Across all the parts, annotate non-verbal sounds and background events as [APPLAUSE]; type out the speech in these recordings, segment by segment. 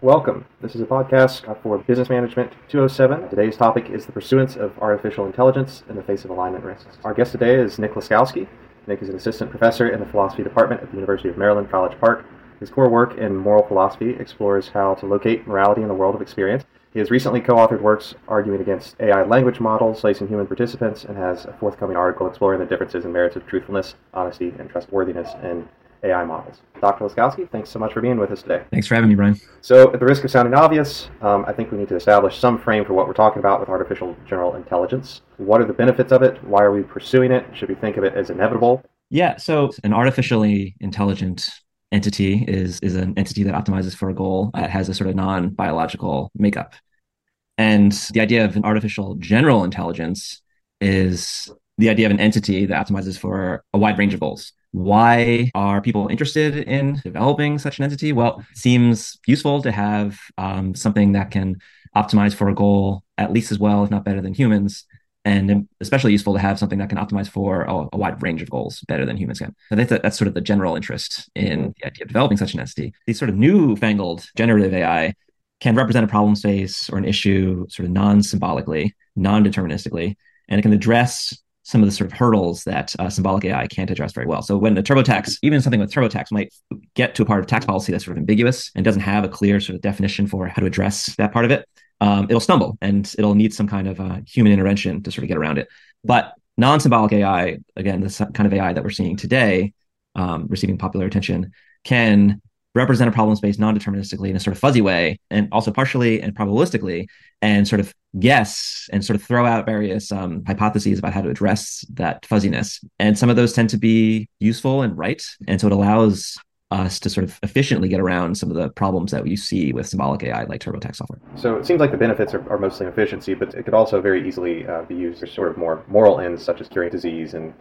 Welcome. This is a podcast for Business Management 207. Today's topic is the pursuance of artificial intelligence in the face of alignment risks. Our guest today is Nick Laskowski. Nick is an assistant professor in the philosophy department at the University of Maryland, College Park. His core work in moral philosophy explores how to locate morality in the world of experience. He has recently co authored works arguing against AI language models, slicing human participants, and has a forthcoming article exploring the differences and merits of truthfulness, honesty, and trustworthiness in AI models. Dr. Laskowski, thanks so much for being with us today. Thanks for having me, Bryan. So, at the risk of sounding obvious, um, I think we need to establish some frame for what we're talking about with artificial general intelligence. What are the benefits of it? Why are we pursuing it? Should we think of it as inevitable? Yeah, so an artificially intelligent entity is is an entity that optimizes for a goal that has a sort of non-biological makeup. And the idea of an artificial general intelligence is the idea of an entity that optimizes for a wide range of goals. Why are people interested in developing such an entity? Well, it seems useful to have um, something that can optimize for a goal at least as well, if not better than humans, and especially useful to have something that can optimize for a, a wide range of goals better than humans can. I think that that's sort of the general interest in the idea of developing such an entity. These sort of newfangled generative AI can represent a problem space or an issue sort of non-symbolically, non-deterministically, and it can address some of the sort of hurdles that uh, symbolic AI can't address very well. So when a TurboTax, even something with TurboTax might get to a part of tax policy that's sort of ambiguous and doesn't have a clear sort of definition for how to address that part of it, um, it'll stumble and it'll need some kind of uh, human intervention to sort of get around it. But non-symbolic AI, again, this kind of AI that we're seeing today, um, receiving popular attention, can represent a problem space non-deterministically in a sort of fuzzy way and also partially and probabilistically and sort of guess and sort of throw out various um, hypotheses about how to address that fuzziness and some of those tend to be useful and right and so it allows us to sort of efficiently get around some of the problems that you see with symbolic AI like TurboTax software. So it seems like the benefits are, are mostly efficiency, but it could also very easily uh, be used for sort of more moral ends, such as curing disease and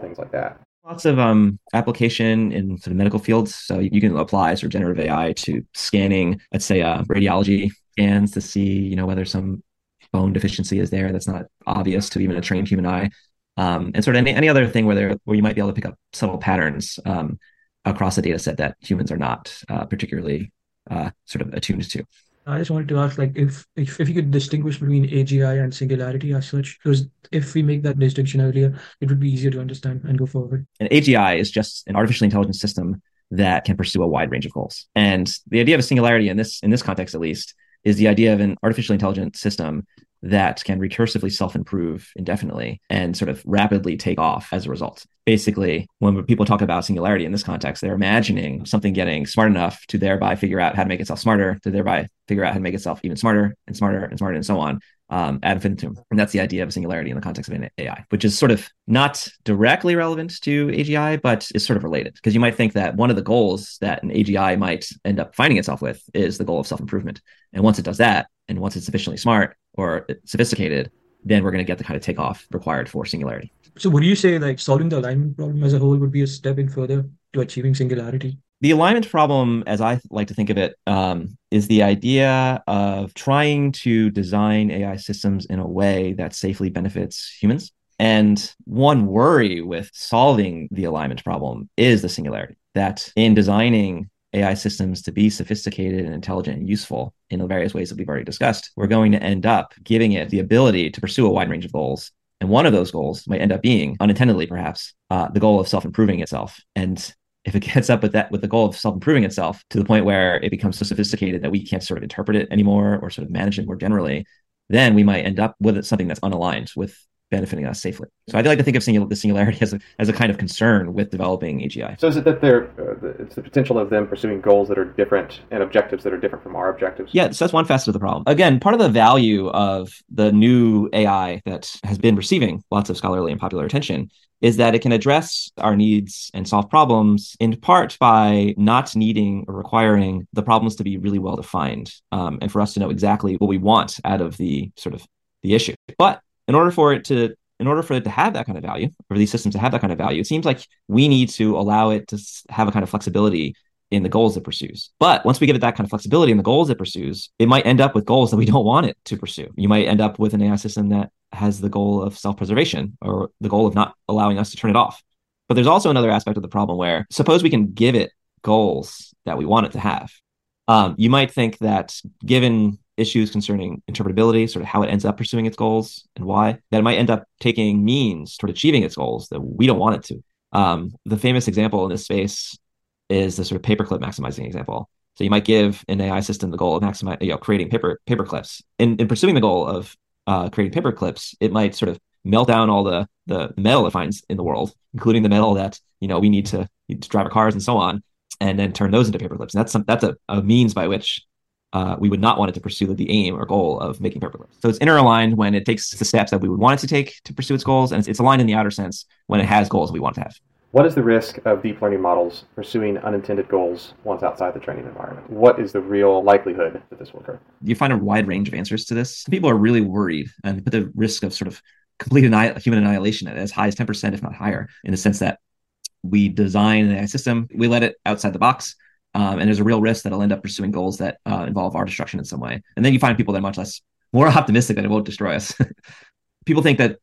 things like that. Lots of um, application in sort of medical fields. So you can apply sort of generative AI to scanning, let's say, uh, radiology scans to see, you know, whether some bone deficiency is there that's not obvious to even a trained human eye, um, and sort of any, any other thing where there where you might be able to pick up subtle patterns um, across a data set that humans are not uh, particularly uh, sort of attuned to. I just wanted to ask, like, if, if if you could distinguish between AGI and singularity as such, because if we make that distinction earlier, it would be easier to understand and go forward. An AGI is just an artificially intelligent system that can pursue a wide range of goals. And the idea of a singularity in this in this context, at least, is the idea of an artificially intelligent system that can recursively self-improve indefinitely and sort of rapidly take off as a result. Basically, when people talk about singularity in this context, they're imagining something getting smart enough to thereby figure out how to make itself smarter, to thereby figure out how to make itself even smarter and smarter and smarter and so on um, ad infinitum. And that's the idea of singularity in the context of an AI, which is sort of not directly relevant to AGI, but is sort of related. Because you might think that one of the goals that an AGI might end up finding itself with is the goal of self improvement. And once it does that, and once it's sufficiently smart or sophisticated, then we're going to get the kind of takeoff required for singularity. So, would you say like solving the alignment problem as a whole would be a step in further to achieving singularity? The alignment problem, as I like to think of it, um, is the idea of trying to design AI systems in a way that safely benefits humans. And one worry with solving the alignment problem is the singularity. That in designing AI systems to be sophisticated and intelligent and useful in the various ways that we've already discussed, we're going to end up giving it the ability to pursue a wide range of goals. And one of those goals might end up being, unintendedly perhaps, uh, the goal of self improving itself. And if it [LAUGHS] gets up with that with the goal of self-improving itself to the point where it becomes so sophisticated that we can't sort of interpret it anymore or sort of manage it more generally, then we might end up with something that's unaligned with benefiting us safely. So I'd like to think of singular, the singularity as a, as a kind of concern with developing AGI. So is it that they're, uh, it's the potential of them pursuing goals that are different and objectives that are different from our objectives? Yeah, so that's one facet of the problem. Again, part of the value of the new AI that has been receiving lots of scholarly and popular attention is that it can address our needs and solve problems in part by not needing or requiring the problems to be really well defined um, and for us to know exactly what we want out of the sort of the issue. But in order for it to in order for it to have that kind of value, for these systems to have that kind of value, it seems like we need to allow it to have a kind of flexibility in the goals it pursues. But once we give it that kind of flexibility in the goals it pursues, it might end up with goals that we don't want it to pursue. You might end up with an AI system that has the goal of self-preservation or the goal of not allowing us to turn it off. But there's also another aspect of the problem where suppose we can give it goals that we want it to have. Um, you might think that given issues concerning interpretability, sort of how it ends up pursuing its goals and why, that it might end up taking means toward achieving its goals that we don't want it to. Um, the famous example in this space is the sort of paperclip maximizing example. So you might give an AI system the goal of maximizing, you know, creating paper paper clips. In, in pursuing the goal of uh, creating paper clips, it might sort of melt down all the the metal it finds in the world, including the metal that you know we need to, to drive our cars and so on, and then turn those into paper clips. And that's some, that's a, a means by which uh, we would not want it to pursue the aim or goal of making paper clips. So it's inner aligned when it takes the steps that we would want it to take to pursue its goals, and it's, it's aligned in the outer sense when it has goals we want to have. What is the risk of deep learning models pursuing unintended goals once outside the training environment? What is the real likelihood that this will occur? You find a wide range of answers to this. People are really worried and put the risk of sort of complete anni- human annihilation at as high as 10%, if not higher, in the sense that we design an AI system, we let it outside the box, um, and there's a real risk that it'll end up pursuing goals that uh, involve our destruction in some way. And then you find people that are much less, more [LAUGHS] optimistic that it won't destroy us. [LAUGHS] people think that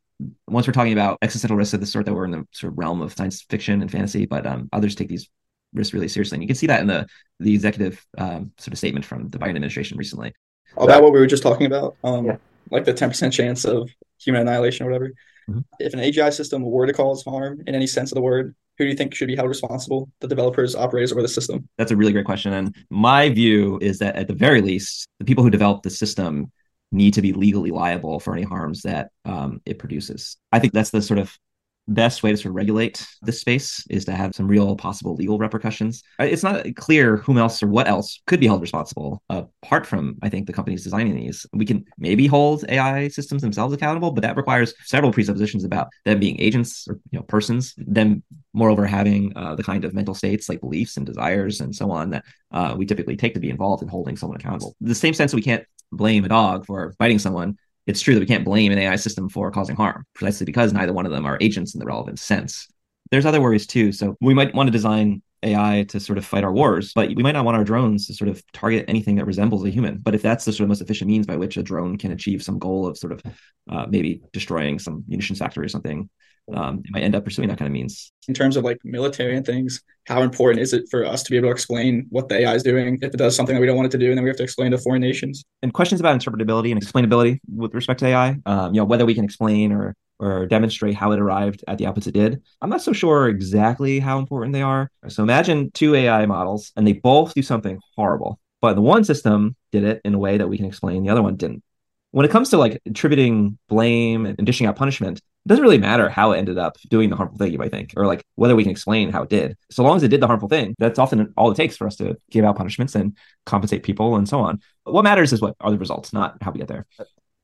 once we're talking about existential risks of the sort that we're in the sort of realm of science fiction and fantasy, but um, others take these risks really seriously. And you can see that in the the executive um, sort of statement from the Biden administration recently. About what we were just talking about, um, yeah. like the ten percent chance of human annihilation or whatever. Mm-hmm. If an AGI system were to cause harm in any sense of the word, who do you think should be held responsible? The developers, operators, or the system? That's a really great question. And my view is that at the very least, the people who develop the system need to be legally liable for any harms that um, it produces. I think that's the sort of best way to sort of regulate this space is to have some real possible legal repercussions. Uh, it's not clear whom else or what else could be held responsible apart from, I think, the companies designing these. We can maybe hold AI systems themselves accountable, but that requires several presuppositions about them being agents or you know persons, them moreover having uh, the kind of mental states like beliefs and desires and so on that uh, we typically take to be involved in holding someone accountable. The same sense that we can't blame a dog for biting someone it's true that we can't blame an AI system for causing harm, precisely because neither one of them are agents in the relevant sense. There's other worries too. So we might want to design AI to sort of fight our wars, but we might not want our drones to sort of target anything that resembles a human. But if that's the sort of most efficient means by which a drone can achieve some goal of sort of uh, maybe destroying some munitions factory or something, um, it might end up pursuing that kind of means. In terms of like military and things, how important is it for us to be able to explain what the AI is doing if it does something that we don't want it to do, and then we have to explain to foreign nations? And questions about interpretability and explainability with respect to AI, um, you know, whether we can explain or or demonstrate how it arrived at the outputs it did. I'm not so sure exactly how important they are. So imagine two AI models, and they both do something horrible. But the one system did it in a way that we can explain, the other one didn't when it comes to like attributing blame and dishing out punishment, it doesn't really matter how it ended up doing the harmful thing, you might think, or like whether we can explain how it did. So long as it did the harmful thing, that's often all it takes for us to give out punishments and compensate people and so on. But what matters is what are the results, not how we get there.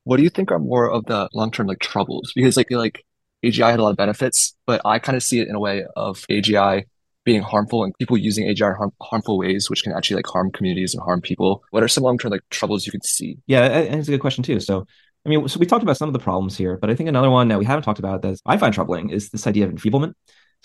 What do you think are more of the long term like troubles? Because like like AGI had a lot of benefits, but I kind of see it in a way of AGI being harmful and people using AGI harm, harmful ways, which can actually like harm communities and harm people? What are some long term like troubles you could see? Yeah, and it's a good question too. So, I mean, so we talked about some of the problems here, but I think another one that we haven't talked about that I find troubling is this idea of enfeeblement.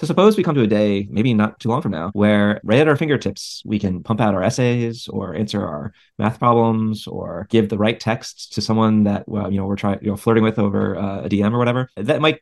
So suppose we come to a day, maybe not too long from now, where right at our fingertips, we can pump out our essays or answer our math problems or give the right text to someone that, well, you know, we're trying, you know, flirting with over uh, a DM or whatever. That might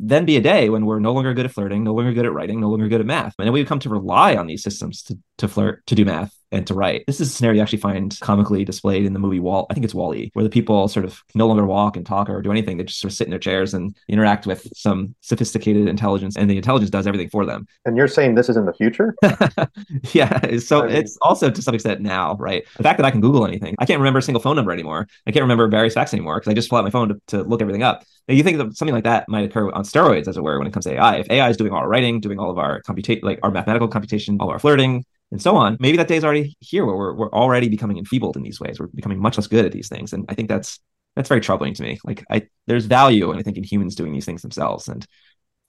then be a day when we're no longer good at flirting, no longer good at writing, no longer good at math. And then we come to rely on these systems to, to flirt, to do math, and to write. This is a scenario you actually find comically displayed in the movie Wall. I think it's WALL-E, where the people sort of no longer walk and talk or do anything. They just sort of sit in their chairs and interact with some sophisticated intelligence, and the intelligence does everything for them. And you're saying this is in the future? [LAUGHS] yeah. So I mean... it's also to some extent now, right? The fact that I can Google anything, I can't remember a single phone number anymore. I can't remember various facts anymore because I just pull out my phone to, to look everything up. Now, you think that something like that might occur on steroids, as it were, when it comes to AI. If AI is doing all our writing, doing all of our computate, like our mathematical computation, all our flirting, and so on. Maybe that day is already here where we're, we're already becoming enfeebled in these ways. We're becoming much less good at these things. And I think that's that's very troubling to me. Like I there's value and I think in humans doing these things themselves. And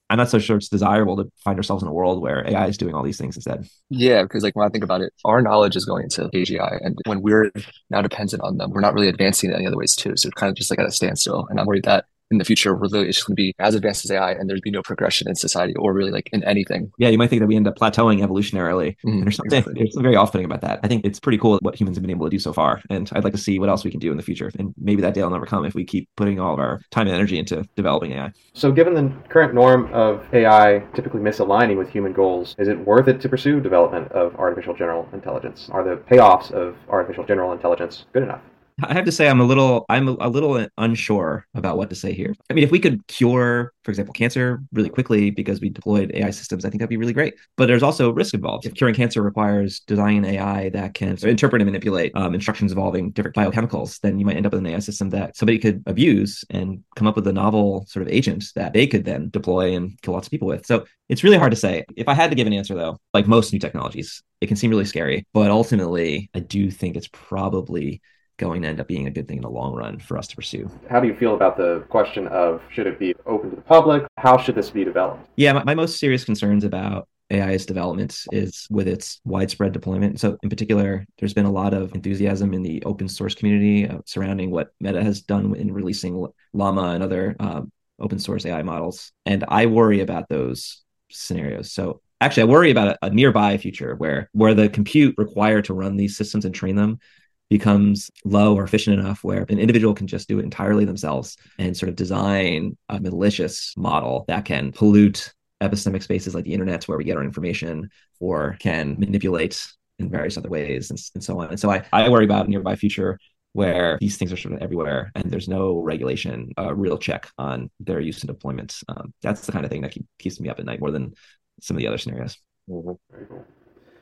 I'm not so sure it's desirable to find ourselves in a world where AI is doing all these things instead. Yeah, because like when I think about it, our knowledge is going into AGI, and when we're now dependent on them, we're not really advancing in any other ways too. So kind of just like at a standstill. And I'm worried that in in the future where it's just going to be as advanced as AI and there'd be no progression in society or really like in anything. Yeah, you might think that we end up plateauing evolutionarily. Mm-hmm, there's something, exactly. [LAUGHS] there's something very off-putting about that. I think it's pretty cool what humans have been able to do so far. And I'd like to see what else we can do in the future. And maybe that day will never come if we keep putting all of our time and energy into developing AI. So given the current norm of AI typically misaligning with human goals, is it worth it to pursue development of artificial general intelligence? Are the payoffs of artificial general intelligence good enough? I have to say I'm a little I'm a, little unsure about what to say here. I mean, if we could cure, for example, cancer really quickly because we deployed AI systems, I think that'd be really great. But there's also risk involved. If curing cancer requires designing AI that can interpret and manipulate um, instructions involving different biochemicals, then you might end up with an AI system that somebody could abuse and come up with a novel sort of agent that they could then deploy and kill lots of people with. So it's really hard to say. If I had to give an answer though, like most new technologies, it can seem really scary, but ultimately I do think it's probably going to end up being a good thing in the long run for us to pursue. How do you feel about the question of should it be open to the public? How should this be developed? Yeah, my, my most serious concerns about AI's development is with its widespread deployment. So, in particular, there's been a lot of enthusiasm in the open source community uh, surrounding what Meta has done in releasing Llama and other um, open source AI models. And I worry about those scenarios. So, actually, I worry about a, a nearby future where where the compute required to run these systems and train them becomes low or efficient enough where an individual can just do it entirely themselves and sort of design a malicious model that can pollute epistemic spaces like the internet where we get our information or can manipulate in various other ways and, and so on. And so I, I worry about a nearby future where these things are sort of everywhere and there's no regulation, a real check on their use and deployment. Um, that's the kind of thing that keep, keeps me up at night more than some of the other scenarios. Mm-hmm.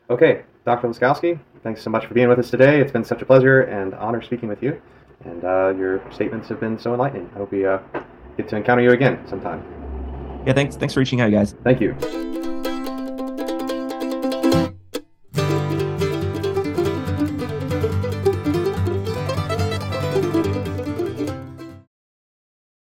Okay, Dr. Laskowski, thanks so much for being with us today. It's been such a pleasure and honor speaking with you, and uh, your statements have been so enlightening. I hope we uh, get to encounter you again sometime. Yeah, thanks. Thanks for reaching out, guys. Thank you.